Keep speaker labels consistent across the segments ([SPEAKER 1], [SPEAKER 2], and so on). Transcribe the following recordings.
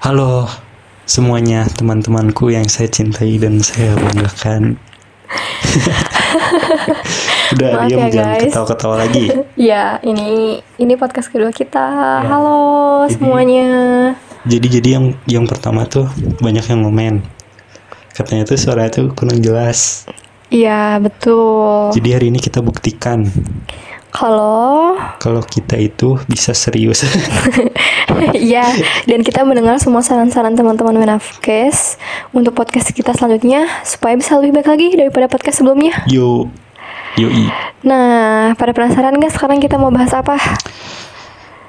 [SPEAKER 1] Halo semuanya teman-temanku yang saya cintai dan saya banggakan. Udah
[SPEAKER 2] Maaf
[SPEAKER 1] diam
[SPEAKER 2] ya,
[SPEAKER 1] jangan ketawa-ketawa lagi.
[SPEAKER 2] Ya, ini ini podcast kedua kita.
[SPEAKER 1] Ya.
[SPEAKER 2] Halo
[SPEAKER 1] Jadi-
[SPEAKER 2] semuanya.
[SPEAKER 1] Jadi jadi yang yang pertama tuh banyak yang ngomen. Katanya tuh suaranya tuh kurang jelas.
[SPEAKER 2] Iya, betul.
[SPEAKER 1] Jadi hari ini kita buktikan
[SPEAKER 2] Kalau
[SPEAKER 1] kalau kita itu bisa serius.
[SPEAKER 2] ya, dan kita mendengar semua saran-saran teman-teman Menafkes untuk podcast kita selanjutnya supaya bisa lebih baik lagi daripada podcast sebelumnya.
[SPEAKER 1] Yo, yoi.
[SPEAKER 2] Nah, pada penasaran nggak sekarang kita mau bahas apa?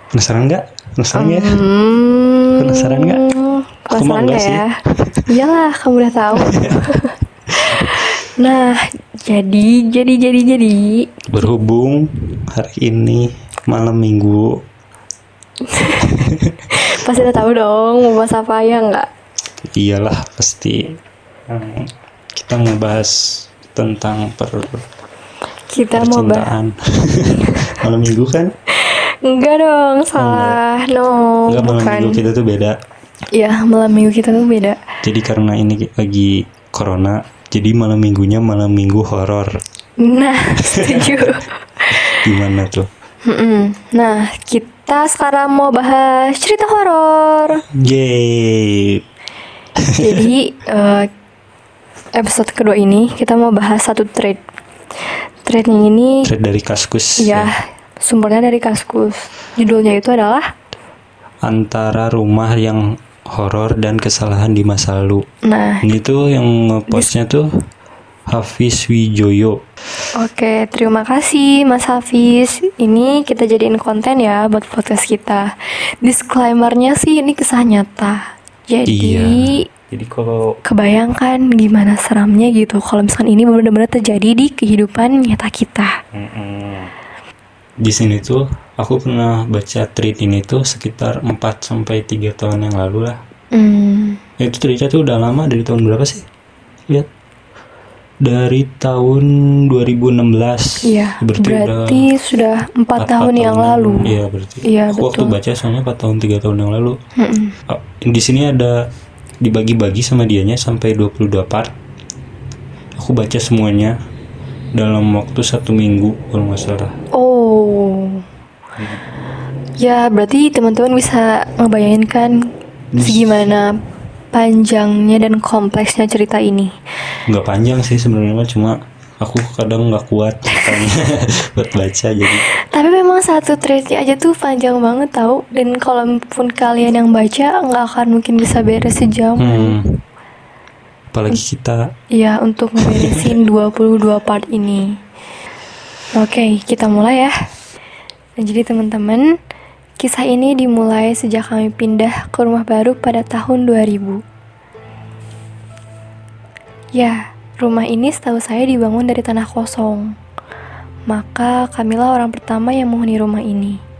[SPEAKER 1] Penasaran nggak? Penasaran ya?
[SPEAKER 2] Hmm,
[SPEAKER 1] Penasaran nggak? Aku mah
[SPEAKER 2] Penasaran
[SPEAKER 1] nggak
[SPEAKER 2] nggak
[SPEAKER 1] sih.
[SPEAKER 2] ya? Iyalah, kamu udah tahu. nah, jadi, jadi, jadi, jadi.
[SPEAKER 1] Berhubung hari ini malam minggu
[SPEAKER 2] Pasti udah tahu dong mau bahas apa ya nggak?
[SPEAKER 1] iyalah pasti Hmm, kita ngebahas tentang per
[SPEAKER 2] Kita mau bahas
[SPEAKER 1] malam minggu kan
[SPEAKER 2] Enggak dong, salah. No,
[SPEAKER 1] enggak malam
[SPEAKER 2] Oh, bukan.
[SPEAKER 1] minggu kita tuh beda
[SPEAKER 2] Iya, malam minggu kita tuh beda.
[SPEAKER 1] jadi karena ini lagi corona jadi malam minggunya malam minggu horor
[SPEAKER 2] Nah, setuju.
[SPEAKER 1] gimana tuh
[SPEAKER 2] Mm-mm. Nah, kita sekarang mau bahas cerita horor.
[SPEAKER 1] Yeay
[SPEAKER 2] Jadi eh, episode kedua ini kita mau bahas satu thread. Threadnya ini
[SPEAKER 1] Thread dari kaskus
[SPEAKER 2] ya sumbernya dari Kaskus. Judulnya itu adalah
[SPEAKER 1] antara rumah yang horor dan kesalahan di masa lalu
[SPEAKER 2] Nah,
[SPEAKER 1] ini tuh yang ngepostnya tuh Hafiz Wijoyo
[SPEAKER 2] Oke, terima kasih Mas Hafiz. Ini kita jadiin konten ya buat podcast kita. Disclaimernya sih ini kisah nyata. Jadi
[SPEAKER 1] Iya. Jadi kalau
[SPEAKER 2] kebayangkan gimana seramnya gitu kalau misalkan ini benar-benar terjadi di kehidupan nyata kita.
[SPEAKER 1] di sini tuh aku pernah baca tweet ini tuh sekitar 4 sampai 3 tahun yang lalu lah.
[SPEAKER 2] Hmm,
[SPEAKER 1] Itu cerita tuh udah lama dari tahun berapa sih? Lihat. Dari tahun 2016.
[SPEAKER 2] iya.
[SPEAKER 1] Berarti,
[SPEAKER 2] Berarti,
[SPEAKER 1] udah
[SPEAKER 2] sudah empat
[SPEAKER 1] empat
[SPEAKER 2] tahun yang lalu.
[SPEAKER 1] Iya, berarti.
[SPEAKER 2] Iya,
[SPEAKER 1] aku waktu
[SPEAKER 2] betul.
[SPEAKER 1] baca soalnya 4 tahun 3 tahun yang lalu.
[SPEAKER 2] Mm-mm.
[SPEAKER 1] Oh, di sini ada dibagi-bagi sama dianya sampai 22 part. Aku baca semuanya dalam waktu satu minggu kalau nggak salah.
[SPEAKER 2] Oh. Ya, berarti teman-teman bisa ngebayangin kan segimana panjangnya dan kompleksnya cerita ini.
[SPEAKER 1] Nggak panjang sih sebenarnya cuma aku kadang nggak kuat buat baca jadi.
[SPEAKER 2] Tapi memang satu threadnya aja tuh panjang banget tau. Dan kalaupun kalian yang baca nggak akan mungkin bisa beres sejam.
[SPEAKER 1] Hmm, apalagi kita.
[SPEAKER 2] Ya untuk ngeberesin 22 part ini. Oke kita mulai ya Nah jadi teman-teman Kisah ini dimulai sejak kami pindah ke rumah baru pada tahun 2000 Ya, rumah ini setahu saya dibangun dari tanah kosong Maka kamilah orang pertama yang menghuni rumah ini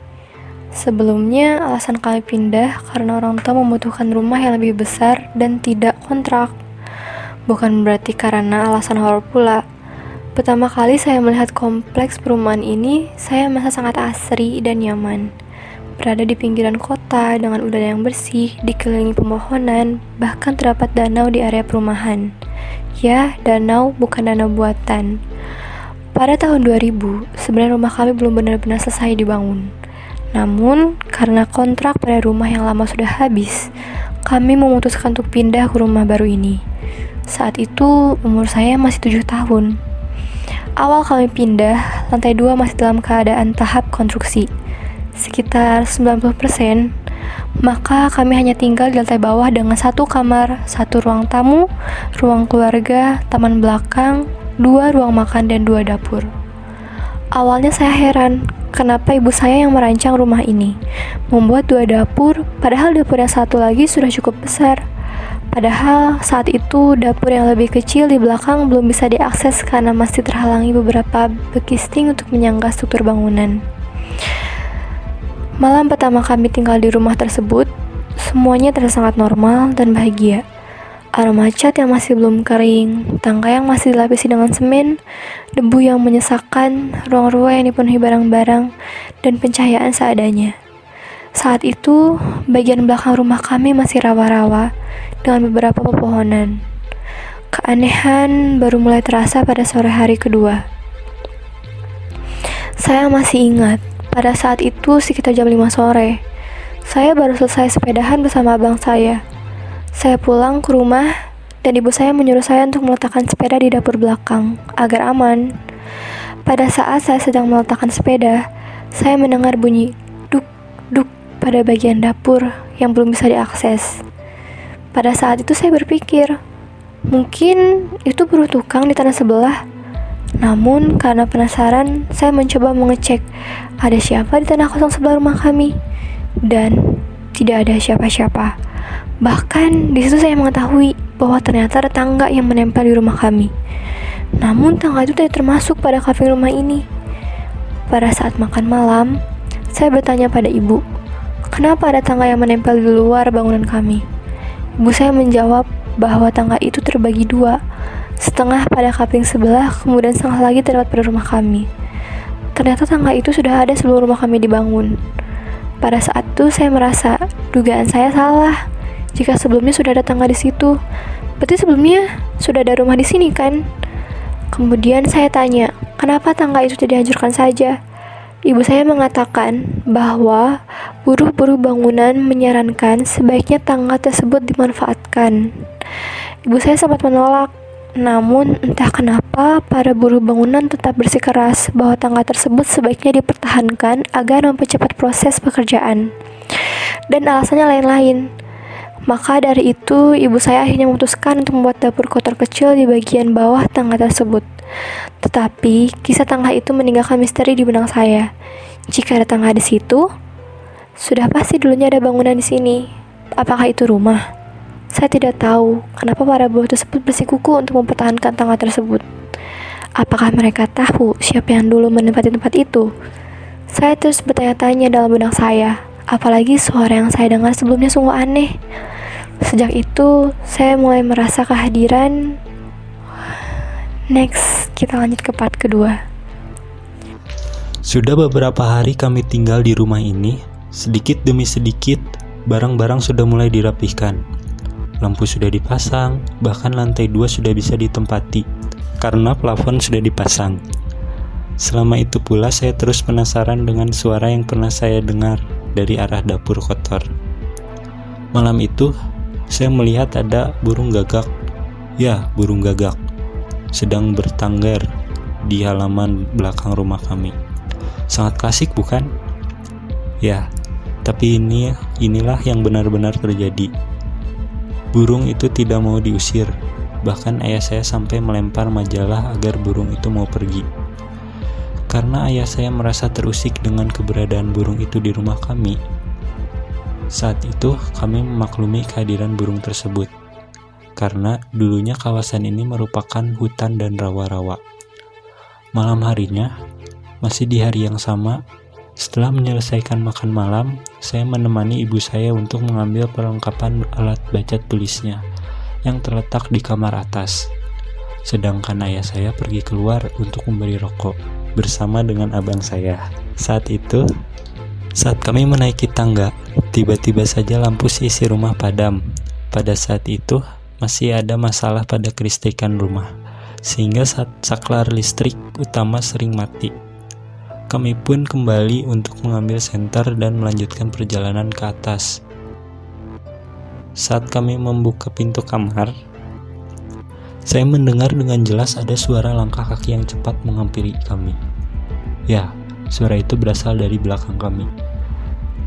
[SPEAKER 2] Sebelumnya, alasan kami pindah karena orang tua membutuhkan rumah yang lebih besar dan tidak kontrak. Bukan berarti karena alasan horor pula. Pertama kali saya melihat kompleks perumahan ini, saya merasa sangat asri dan nyaman. Berada di pinggiran kota dengan udara yang bersih, dikelilingi pepohonan, bahkan terdapat danau di area perumahan. Ya, danau bukan danau buatan. Pada tahun 2000, sebenarnya rumah kami belum benar-benar selesai dibangun. Namun, karena kontrak pada rumah yang lama sudah habis, kami memutuskan untuk pindah ke rumah baru ini. Saat itu, umur saya masih tujuh tahun. Awal kami pindah, lantai dua masih dalam keadaan tahap konstruksi, sekitar 90%, maka kami hanya tinggal di lantai bawah dengan satu kamar, satu ruang tamu, ruang keluarga, taman belakang, dua ruang makan, dan dua dapur. Awalnya saya heran, kenapa ibu saya yang merancang rumah ini membuat dua dapur, padahal dapur yang satu lagi sudah cukup besar. Padahal saat itu dapur yang lebih kecil di belakang belum bisa diakses karena masih terhalangi beberapa bekisting untuk menyangga struktur bangunan. Malam pertama kami tinggal di rumah tersebut, semuanya terasa sangat normal dan bahagia. Aroma cat yang masih belum kering, tangga yang masih dilapisi dengan semen, debu yang menyesakkan, ruang-ruang yang dipenuhi barang-barang, dan pencahayaan seadanya. Saat itu, bagian belakang rumah kami masih rawa-rawa dengan beberapa pepohonan. Keanehan baru mulai terasa pada sore hari kedua. Saya masih ingat, pada saat itu sekitar jam 5 sore. Saya baru selesai sepedahan bersama abang saya. Saya pulang ke rumah dan ibu saya menyuruh saya untuk meletakkan sepeda di dapur belakang agar aman. Pada saat saya sedang meletakkan sepeda, saya mendengar bunyi duk duk pada bagian dapur yang belum bisa diakses. Pada saat itu saya berpikir, mungkin itu buruh tukang di tanah sebelah. Namun karena penasaran, saya mencoba mengecek ada siapa di tanah kosong sebelah rumah kami. Dan tidak ada siapa-siapa. Bahkan di situ saya mengetahui bahwa ternyata ada tangga yang menempel di rumah kami. Namun tangga itu tidak termasuk pada kafe rumah ini. Pada saat makan malam, saya bertanya pada ibu, Kenapa ada tangga yang menempel di luar bangunan kami? Ibu saya menjawab bahwa tangga itu terbagi dua, setengah pada kapling sebelah, kemudian setengah lagi terdapat pada rumah kami. Ternyata tangga itu sudah ada sebelum rumah kami dibangun. Pada saat itu saya merasa dugaan saya salah. Jika sebelumnya sudah ada tangga di situ, berarti sebelumnya sudah ada rumah di sini kan? Kemudian saya tanya, kenapa tangga itu tidak dihancurkan saja? Ibu saya mengatakan bahwa buruh-buruh bangunan menyarankan sebaiknya tangga tersebut dimanfaatkan. Ibu saya sempat menolak, namun entah kenapa para buruh bangunan tetap bersikeras bahwa tangga tersebut sebaiknya dipertahankan agar mempercepat proses pekerjaan. Dan alasannya lain-lain. Maka dari itu, ibu saya akhirnya memutuskan untuk membuat dapur kotor kecil di bagian bawah tangga tersebut. Tetapi, kisah tangga itu meninggalkan misteri di benang saya. Jika ada tangga di situ, sudah pasti dulunya ada bangunan di sini. Apakah itu rumah? Saya tidak tahu kenapa para buruh tersebut bersikuku untuk mempertahankan tangga tersebut. Apakah mereka tahu siapa yang dulu menempati tempat itu? Saya terus bertanya-tanya dalam benak saya, apalagi suara yang saya dengar sebelumnya sungguh aneh. Sejak itu, saya mulai merasa kehadiran Next, kita lanjut ke part kedua.
[SPEAKER 1] Sudah beberapa hari kami tinggal di rumah ini. Sedikit demi sedikit, barang-barang sudah mulai dirapihkan. Lampu sudah dipasang, bahkan lantai dua sudah bisa ditempati karena plafon sudah dipasang. Selama itu pula saya terus penasaran dengan suara yang pernah saya dengar dari arah dapur kotor. Malam itu, saya melihat ada burung gagak. Ya, burung gagak sedang bertanggar di halaman belakang rumah kami. Sangat klasik bukan? Ya, tapi ini inilah yang benar-benar terjadi. Burung itu tidak mau diusir. Bahkan ayah saya sampai melempar majalah agar burung itu mau pergi. Karena ayah saya merasa terusik dengan keberadaan burung itu di rumah kami. Saat itu kami memaklumi kehadiran burung tersebut karena dulunya kawasan ini merupakan hutan dan rawa-rawa. Malam harinya, masih di hari yang sama, setelah menyelesaikan makan malam, saya menemani ibu saya untuk mengambil perlengkapan alat baca tulisnya yang terletak di kamar atas. Sedangkan ayah saya pergi keluar untuk memberi rokok bersama dengan abang saya. Saat itu, saat kami menaiki tangga, tiba-tiba saja lampu sisi rumah padam. Pada saat itu, masih ada masalah pada kelistrikan rumah, sehingga saat saklar listrik utama sering mati. Kami pun kembali untuk mengambil senter dan melanjutkan perjalanan ke atas. Saat kami membuka pintu kamar, saya mendengar dengan jelas ada suara langkah kaki yang cepat menghampiri kami. Ya, suara itu berasal dari belakang kami,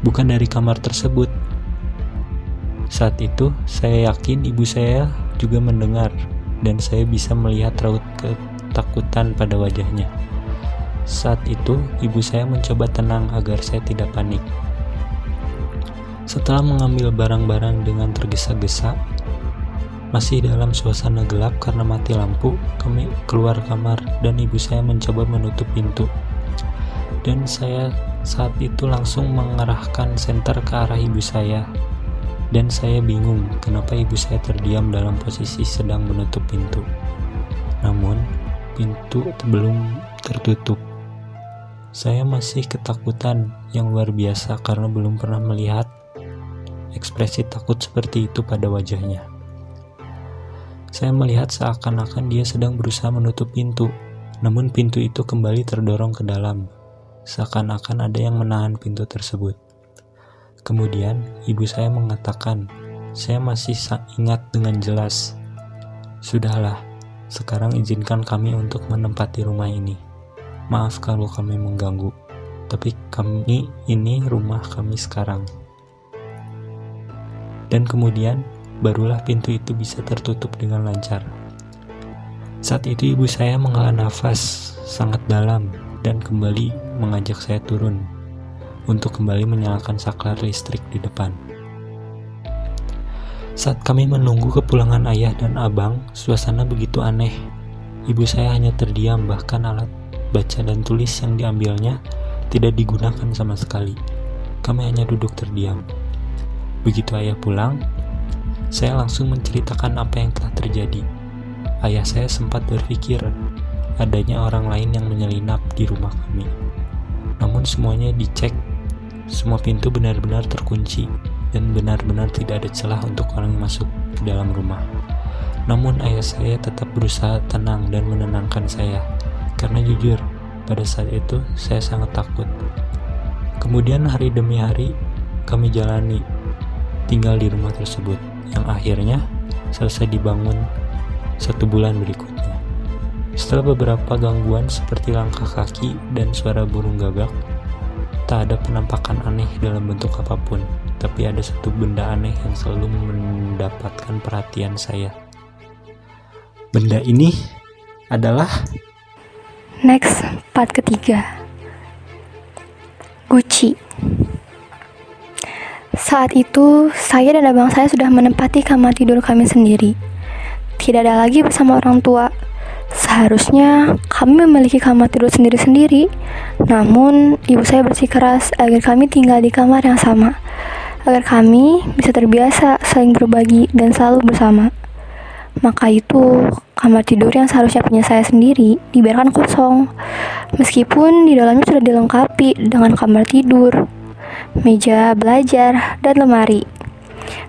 [SPEAKER 1] bukan dari kamar tersebut. Saat itu, saya yakin ibu saya juga mendengar dan saya bisa melihat raut ketakutan pada wajahnya. Saat itu, ibu saya mencoba tenang agar saya tidak panik. Setelah mengambil barang-barang dengan tergesa-gesa, masih dalam suasana gelap karena mati lampu, kami keluar kamar dan ibu saya mencoba menutup pintu. Dan saya saat itu langsung mengarahkan senter ke arah ibu saya dan saya bingung kenapa ibu saya terdiam dalam posisi sedang menutup pintu. Namun, pintu belum tertutup. Saya masih ketakutan yang luar biasa karena belum pernah melihat ekspresi takut seperti itu pada wajahnya. Saya melihat seakan-akan dia sedang berusaha menutup pintu, namun pintu itu kembali terdorong ke dalam, seakan-akan ada yang menahan pintu tersebut. Kemudian, ibu saya mengatakan, saya masih ingat dengan jelas. Sudahlah, sekarang izinkan kami untuk menempati rumah ini. Maaf kalau kami mengganggu, tapi kami ini rumah kami sekarang. Dan kemudian, barulah pintu itu bisa tertutup dengan lancar. Saat itu ibu saya menghela nafas sangat dalam dan kembali mengajak saya turun untuk kembali menyalakan saklar listrik di depan. Saat kami menunggu kepulangan ayah dan abang, suasana begitu aneh. Ibu saya hanya terdiam bahkan alat baca dan tulis yang diambilnya tidak digunakan sama sekali. Kami hanya duduk terdiam. Begitu ayah pulang, saya langsung menceritakan apa yang telah terjadi. Ayah saya sempat berpikir adanya orang lain yang menyelinap di rumah kami. Namun semuanya dicek, semua pintu benar-benar terkunci dan benar-benar tidak ada celah untuk orang masuk ke dalam rumah. Namun ayah saya tetap berusaha tenang dan menenangkan saya karena jujur, pada saat itu saya sangat takut. Kemudian hari demi hari kami jalani tinggal di rumah tersebut yang akhirnya selesai dibangun satu bulan berikutnya. Setelah beberapa gangguan seperti langkah kaki dan suara burung gagak, tak ada penampakan aneh dalam bentuk apa pun, tapi ada satu benda aneh yang selalu mendapatkan perhatian saya. Benda ini adalah
[SPEAKER 2] Next, part ketiga. Gucci. Saat itu, saya dan abang saya sudah menempati kamar tidur kami sendiri. Tidak ada lagi bersama orang tua. Seharusnya kami memiliki kamar tidur sendiri-sendiri. Namun, ibu saya bersikeras agar kami tinggal di kamar yang sama. Agar kami bisa terbiasa saling berbagi dan selalu bersama. Maka itu, kamar tidur yang seharusnya punya saya sendiri dibiarkan kosong. Meskipun di dalamnya sudah dilengkapi dengan kamar tidur, meja belajar, dan lemari.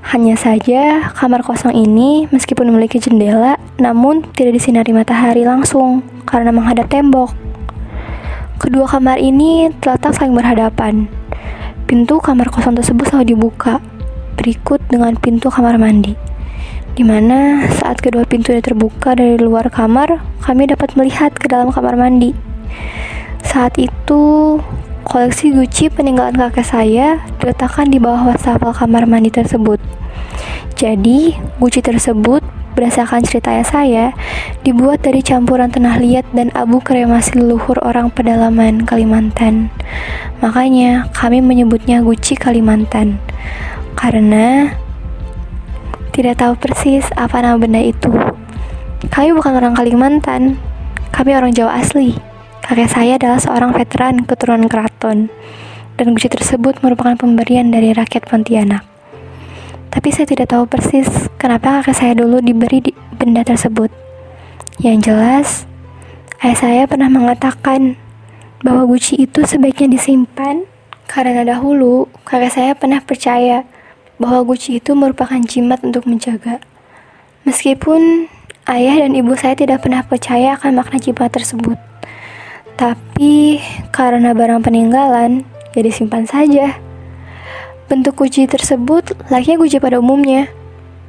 [SPEAKER 2] Hanya saja, kamar kosong ini meskipun memiliki jendela, namun tidak disinari matahari langsung karena menghadap tembok. Kedua kamar ini terletak saling berhadapan. Pintu kamar kosong tersebut selalu dibuka, berikut dengan pintu kamar mandi di mana saat kedua pintu terbuka dari luar kamar, kami dapat melihat ke dalam kamar mandi. Saat itu, koleksi Gucci peninggalan kakek saya diletakkan di bawah wastafel kamar mandi tersebut. Jadi, Gucci tersebut berdasarkan cerita saya, dibuat dari campuran tanah liat dan abu kremasi leluhur orang pedalaman Kalimantan. Makanya, kami menyebutnya Gucci Kalimantan. Karena tidak tahu persis apa nama benda itu. Kami bukan orang Kalimantan, kami orang Jawa asli. Kakek saya adalah seorang veteran keturunan keraton, dan guci tersebut merupakan pemberian dari rakyat Pontianak. Tapi saya tidak tahu persis kenapa kakek saya dulu diberi di benda tersebut. Yang jelas, ayah saya pernah mengatakan bahwa guci itu sebaiknya disimpan karena dahulu kakek saya pernah percaya bahwa Gucci itu merupakan jimat untuk menjaga. Meskipun ayah dan ibu saya tidak pernah percaya akan makna jimat tersebut. Tapi karena barang peninggalan, jadi ya simpan saja. Bentuk Gucci tersebut layaknya Gucci pada umumnya.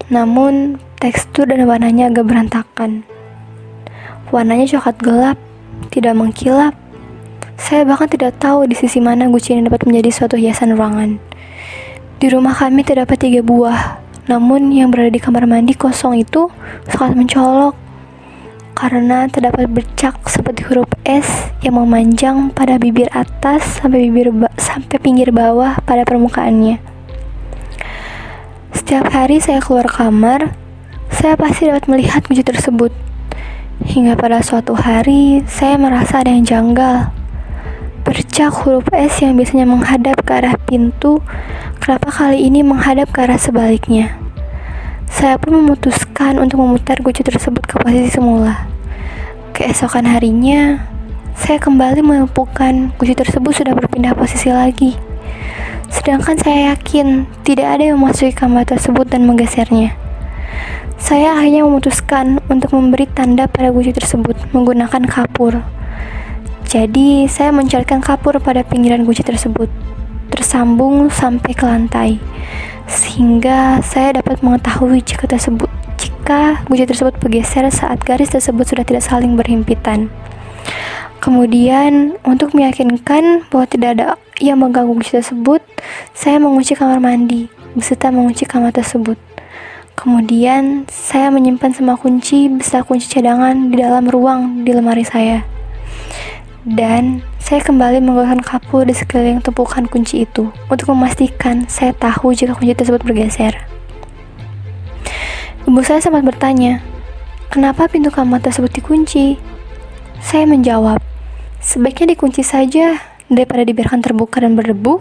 [SPEAKER 2] Namun, tekstur dan warnanya agak berantakan. Warnanya coklat gelap, tidak mengkilap. Saya bahkan tidak tahu di sisi mana Gucci ini dapat menjadi suatu hiasan ruangan. Di rumah kami terdapat tiga buah, namun yang berada di kamar mandi kosong itu sangat mencolok karena terdapat bercak seperti huruf S yang memanjang pada bibir atas sampai bibir sampai pinggir bawah pada permukaannya. Setiap hari saya keluar kamar, saya pasti dapat melihat wujud tersebut. Hingga pada suatu hari, saya merasa ada yang janggal. Bercak huruf S yang biasanya menghadap ke arah pintu, kenapa kali ini menghadap ke arah sebaliknya? Saya pun memutuskan untuk memutar guci tersebut ke posisi semula. Keesokan harinya, saya kembali menemukan kunci tersebut sudah berpindah posisi lagi. Sedangkan saya yakin tidak ada yang memasuki kamar tersebut dan menggesernya. Saya akhirnya memutuskan untuk memberi tanda pada kunci tersebut menggunakan kapur. Jadi, saya mencarikan kapur pada pinggiran kunci tersebut, tersambung sampai ke lantai, sehingga saya dapat mengetahui jika tersebut jika kunci tersebut bergeser saat garis tersebut sudah tidak saling berhimpitan. Kemudian, untuk meyakinkan bahwa tidak ada yang mengganggu kunci tersebut, saya mengunci kamar mandi beserta mengunci kamar tersebut. Kemudian, saya menyimpan semua kunci beserta kunci cadangan di dalam ruang di lemari saya. Dan saya kembali menggunakan kapur di sekeliling tumpukan kunci itu untuk memastikan saya tahu jika kunci tersebut bergeser. Ibu saya sempat bertanya, kenapa pintu kamar tersebut dikunci? Saya menjawab, sebaiknya dikunci saja daripada dibiarkan terbuka dan berdebu.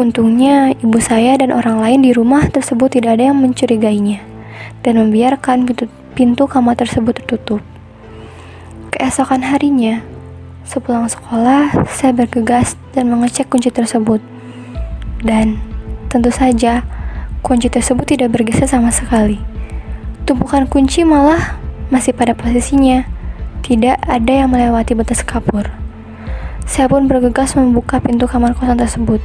[SPEAKER 2] Untungnya, ibu saya dan orang lain di rumah tersebut tidak ada yang mencurigainya dan membiarkan pintu, pintu kamar tersebut tertutup. Keesokan harinya, sepulang sekolah, saya bergegas dan mengecek kunci tersebut. Dan tentu saja, kunci tersebut tidak bergeser sama sekali. Tumpukan kunci malah masih pada posisinya tidak ada yang melewati batas kapur. Saya pun bergegas membuka pintu kamar kosan tersebut.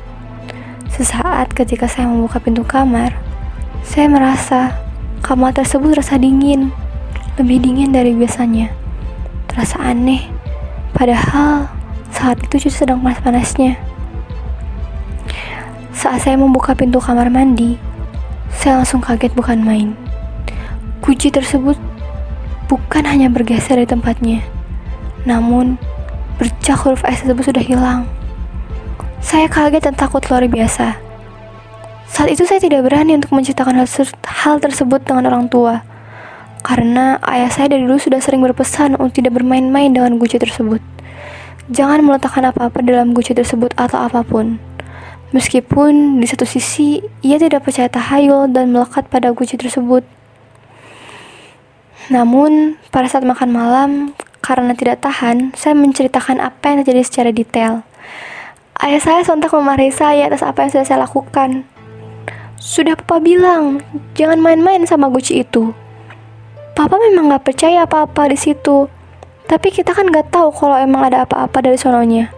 [SPEAKER 2] Sesaat ketika saya membuka pintu kamar, saya merasa kamar tersebut terasa dingin, lebih dingin dari biasanya. Terasa aneh, padahal saat itu justru sedang panas-panasnya. Saat saya membuka pintu kamar mandi, saya langsung kaget bukan main. Kunci tersebut bukan hanya bergeser dari tempatnya, namun bercak huruf S tersebut sudah hilang. Saya kaget dan takut luar biasa. Saat itu saya tidak berani untuk menceritakan hal, tersebut dengan orang tua, karena ayah saya dari dulu sudah sering berpesan untuk tidak bermain-main dengan guci tersebut. Jangan meletakkan apa-apa dalam guci tersebut atau apa pun. Meskipun di satu sisi ia tidak percaya tahayul dan melekat pada guci tersebut, namun, pada saat makan malam, karena tidak tahan, saya menceritakan apa yang terjadi secara detail. Ayah saya sontak memarahi saya atas apa yang sudah saya lakukan. Sudah papa bilang, jangan main-main sama Gucci itu. Papa memang gak percaya apa-apa di situ. Tapi kita kan gak tahu kalau emang ada apa-apa dari sononya.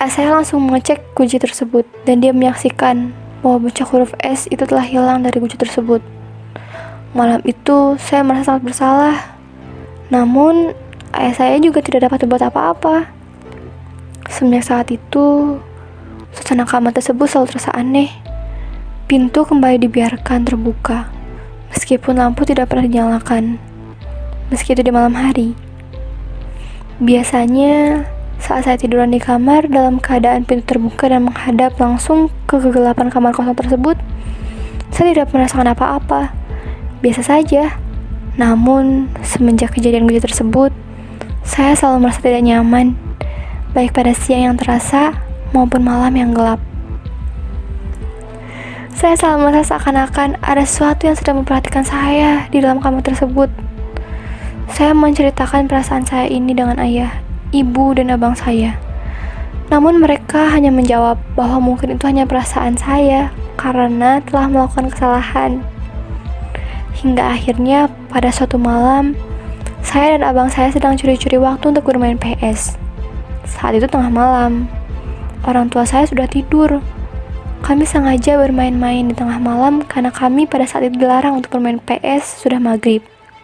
[SPEAKER 2] Ayah saya langsung mengecek Gucci tersebut dan dia menyaksikan bahwa bercak huruf S itu telah hilang dari Gucci tersebut. Malam itu saya merasa sangat bersalah. Namun, ayah saya juga tidak dapat berbuat apa-apa. Semenjak saat itu, suasana kamar tersebut selalu terasa aneh. Pintu kembali dibiarkan terbuka, meskipun lampu tidak pernah dinyalakan. Meski itu di malam hari. Biasanya, saat saya tiduran di kamar dalam keadaan pintu terbuka dan menghadap langsung ke kegelapan kamar kosong tersebut, saya tidak merasakan apa-apa biasa saja. Namun, semenjak kejadian gue tersebut, saya selalu merasa tidak nyaman, baik pada siang yang terasa maupun malam yang gelap. Saya selalu merasa seakan-akan ada sesuatu yang sedang memperhatikan saya di dalam kamar tersebut. Saya menceritakan perasaan saya ini dengan ayah, ibu, dan abang saya. Namun mereka hanya menjawab bahwa mungkin itu hanya perasaan saya karena telah melakukan kesalahan Hingga akhirnya pada suatu malam, saya dan abang saya sedang curi-curi waktu untuk bermain PS. Saat itu tengah malam, orang tua saya sudah tidur. Kami sengaja bermain-main di tengah malam karena kami pada saat itu dilarang untuk bermain PS sudah maghrib.